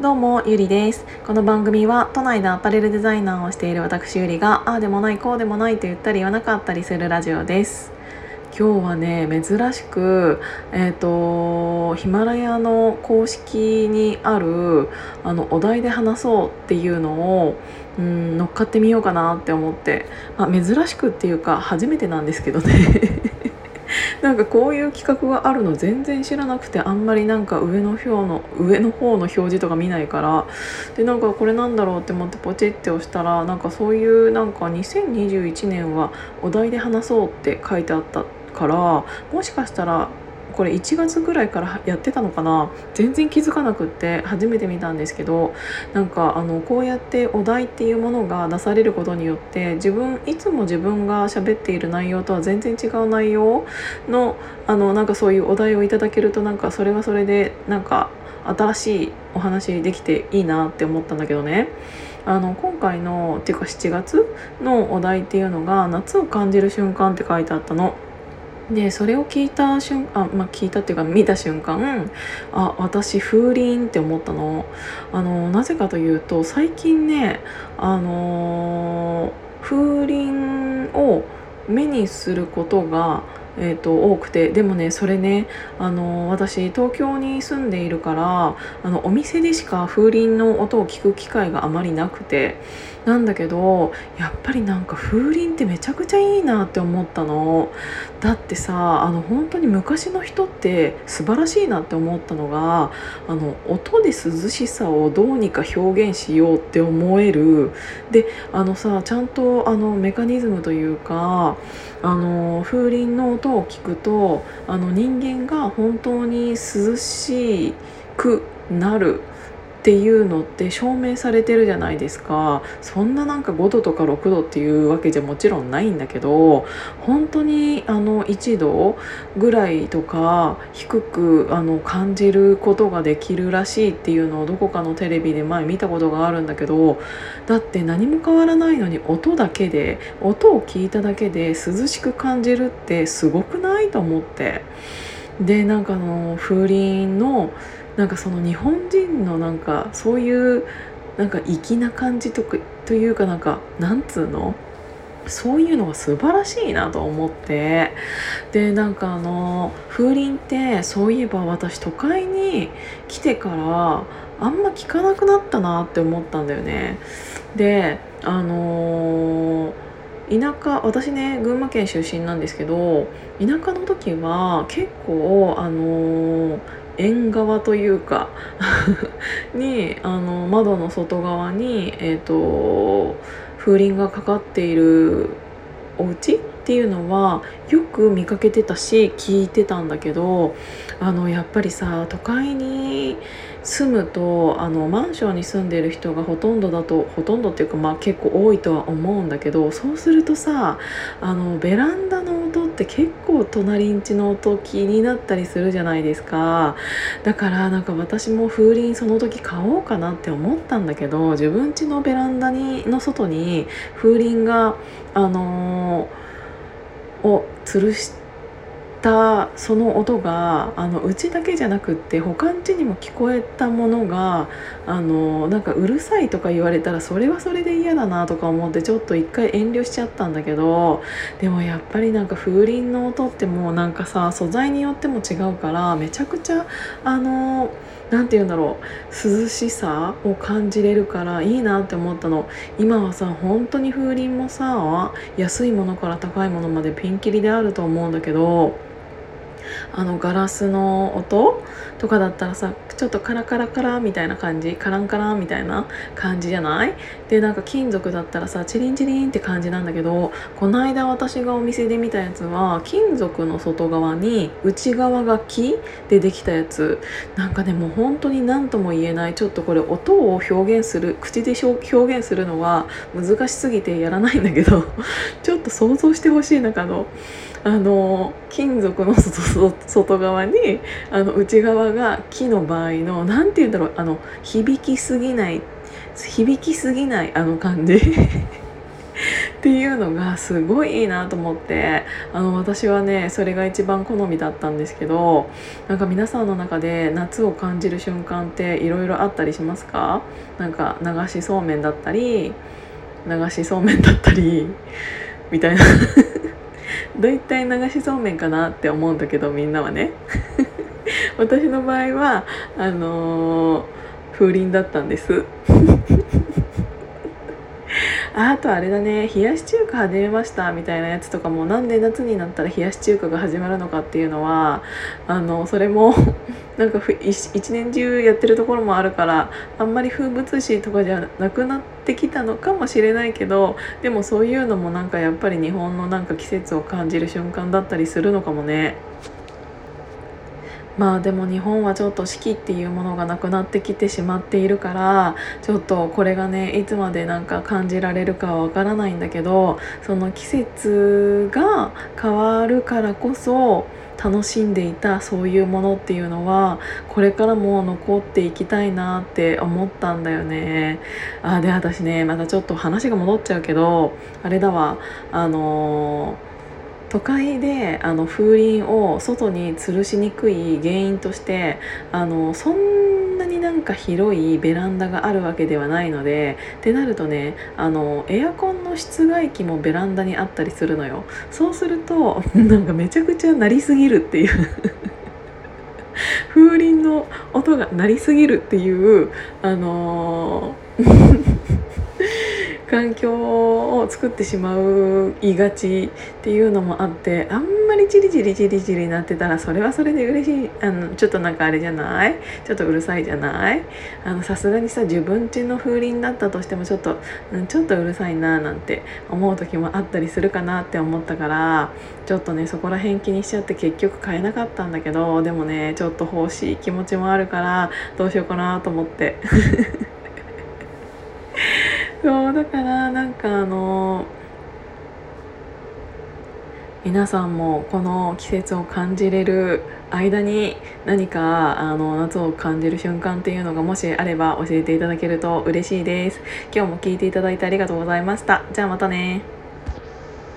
どうもゆりです。この番組は都内でアパレルデザイナーをしている私ゆりがああでもないこうでもないと言ったり言わなかったりするラジオです。今日はね珍しくえっ、ー、とヒマラヤの公式にあるあのお題で話そうっていうのをうん乗っかってみようかなって思って、まあ、珍しくっていうか初めてなんですけどね。なんかこういう企画があるの全然知らなくてあんまりなんか上の表の上の方の表示とか見ないからでなんかこれなんだろうって思ってポチって押したらなんかそういうなんか2021年はお題で話そうって書いてあったからもしかしたらこれ1月ぐらいからやってたのかな？全然気づかなくって初めて見たんですけどなんかあのこうやってお題っていうものが出されることによって自分いつも自分が喋っている内容とは全然違う内容のあのなんかそういうお題をいただけるとなんかそれはそれでなんか新しいお話できていいなって思ったんだけどねあの今回のっていうか7月のお題っていうのが「夏を感じる瞬間」って書いてあったの。でそれを聞いた瞬間あ、まあ、聞いたっていうか見た瞬間あ私風鈴って思ったの。あのなぜかというと最近ねあの風鈴を目にすることがえーと、多くて。でもねそれねあの私東京に住んでいるからあのお店でしか風鈴の音を聞く機会があまりなくて。なんだけどやっぱりなんか風鈴ってめちゃくちゃいいなって思ったの。だってさあの本当に昔の人って素晴らしいなって思ったのがあの音で涼しさをどうにか表現しようって思える。であのさちゃんとあのメカニズムというかあの風鈴の音を聞くとあの人間が本当に涼しくなる。っていうのって証明されてるじゃないですかそんななんか5度とか6度っていうわけじゃもちろんないんだけど本当にあの1度ぐらいとか低くあの感じることができるらしいっていうのをどこかのテレビで前見たことがあるんだけどだって何も変わらないのに音だけで音を聞いただけで涼しく感じるってすごくないと思って。でなんかあの風鈴のなんかその日本人のなんかそういうなんか粋な感じとかというかなんかなんつうの？そういうのが素晴らしいなと思って。でなんかあの風鈴ってそういえば私都会に来てからあんま聞かなくなったなって思ったんだよね。であのー、田舎私ね群馬県出身なんですけど田舎の時は結構あのー縁側というか にあの窓の外側に、えーと、風鈴がかかっているお家っていうのはよく見かけてたし聞いてたんだけどあのやっぱりさ都会に住むとあのマンションに住んでる人がほとんどだとほとんどっていうかまあ結構多いとは思うんだけどそうするとさあのベランダのって結構隣んちの音気になったりするじゃないですか。だからなんか私も風鈴その時買おうかなって思ったんだけど自分家のベランダにの外に風鈴があのー、を吊るしてたその音があのうちだけじゃなくって他んちにも聞こえたものがあのなんかうるさいとか言われたらそれはそれで嫌だなとか思ってちょっと一回遠慮しちゃったんだけどでもやっぱりなんか風鈴の音ってもうなんかさ素材によっても違うからめちゃくちゃあの何て言うんだろう涼しさを感じれるからいいなって思ったの。今はさ本当に風鈴もさ安いものから高いものまでピンキリであると思うんだけどあのガラスの音とかだったらさちょっとカラカラカラみたいな感じカランカランみたいな感じじゃない？でなんか金属だったらさチリンチリンって感じなんだけどこの間私がお店で見たやつは金属の外側に内側が木でできたやつ。なんかねもう本当に何とも言えないちょっとこれ音を表現する口で表現するのは難しすぎてやらないんだけどちょっと想像してほしい中の。あの金属の外側にあの内側が木の場合の何て言うんだろうあの響きすぎない響きすぎないあの感じ。っていうのがすごいいいなと思って。あの私はねそれが一番好みだったんですけどなんか皆さんの中で夏を感じる瞬間っていろいろあったりしますか？なんか流しそうめんだったり流しそうめんだったりみたいな。大体流しそうめんかなって思うんだけどみんなはね。私の場合はあのー、風鈴だったんです。あとあれだね冷やし中華始めましたみたいなやつとかもなんで夏になったら冷やし中華が始まるのかっていうのはあのそれも なんか一年中やってるところもあるからあんまり風物詩とかじゃなくなってきたのかもしれないけどでもそういうのもなんかやっぱり日本のなんか季節を感じる瞬間だったりするのかもね。まあでも日本はちょっと四季っていうものがなくなってきてしまっているからちょっとこれがねいつまでなんか感じられるかはわからないんだけどその季節が変わるからこそ楽しんでいたそういうものっていうのはこれからも残っていきたいなって思ったんだよね。あで私ねまたちょっと話が戻っちゃうけどあれだわ。あのー都会であの風鈴を外に吊るしにくい原因としてあのそんなになんか広いベランダがあるわけではないのでってなるとねあのエアコンの室外機もベランダにあったりするのよ。そうすると なんかめちゃくちゃ鳴りすぎるっていう。風鈴の音が鳴りすぎるっていうあのー環境を作ってしまういがちっていうのもあってあんまりチリチリチリチリなってたらそれはそれで嬉しい。あのちょっとなんかあれじゃない？ちょっとうるさいじゃない？さすがにさ自分家の風鈴だったとしてもちょっと、うん、ちょっとうるさいななんて思う時もあったりするかなって思ったからちょっとねそこら辺気にしちゃって結局買えなかったんだけどでもねちょっと欲しい気持ちもあるからどうしようかなと思って。そうだからなんかあの皆さんもこの季節を感じれる間に何かあの夏を感じる瞬間っていうのがもしあれば教えていただけると嬉しいです。今日も聞いていただいてありがとうございました。じゃあまたね。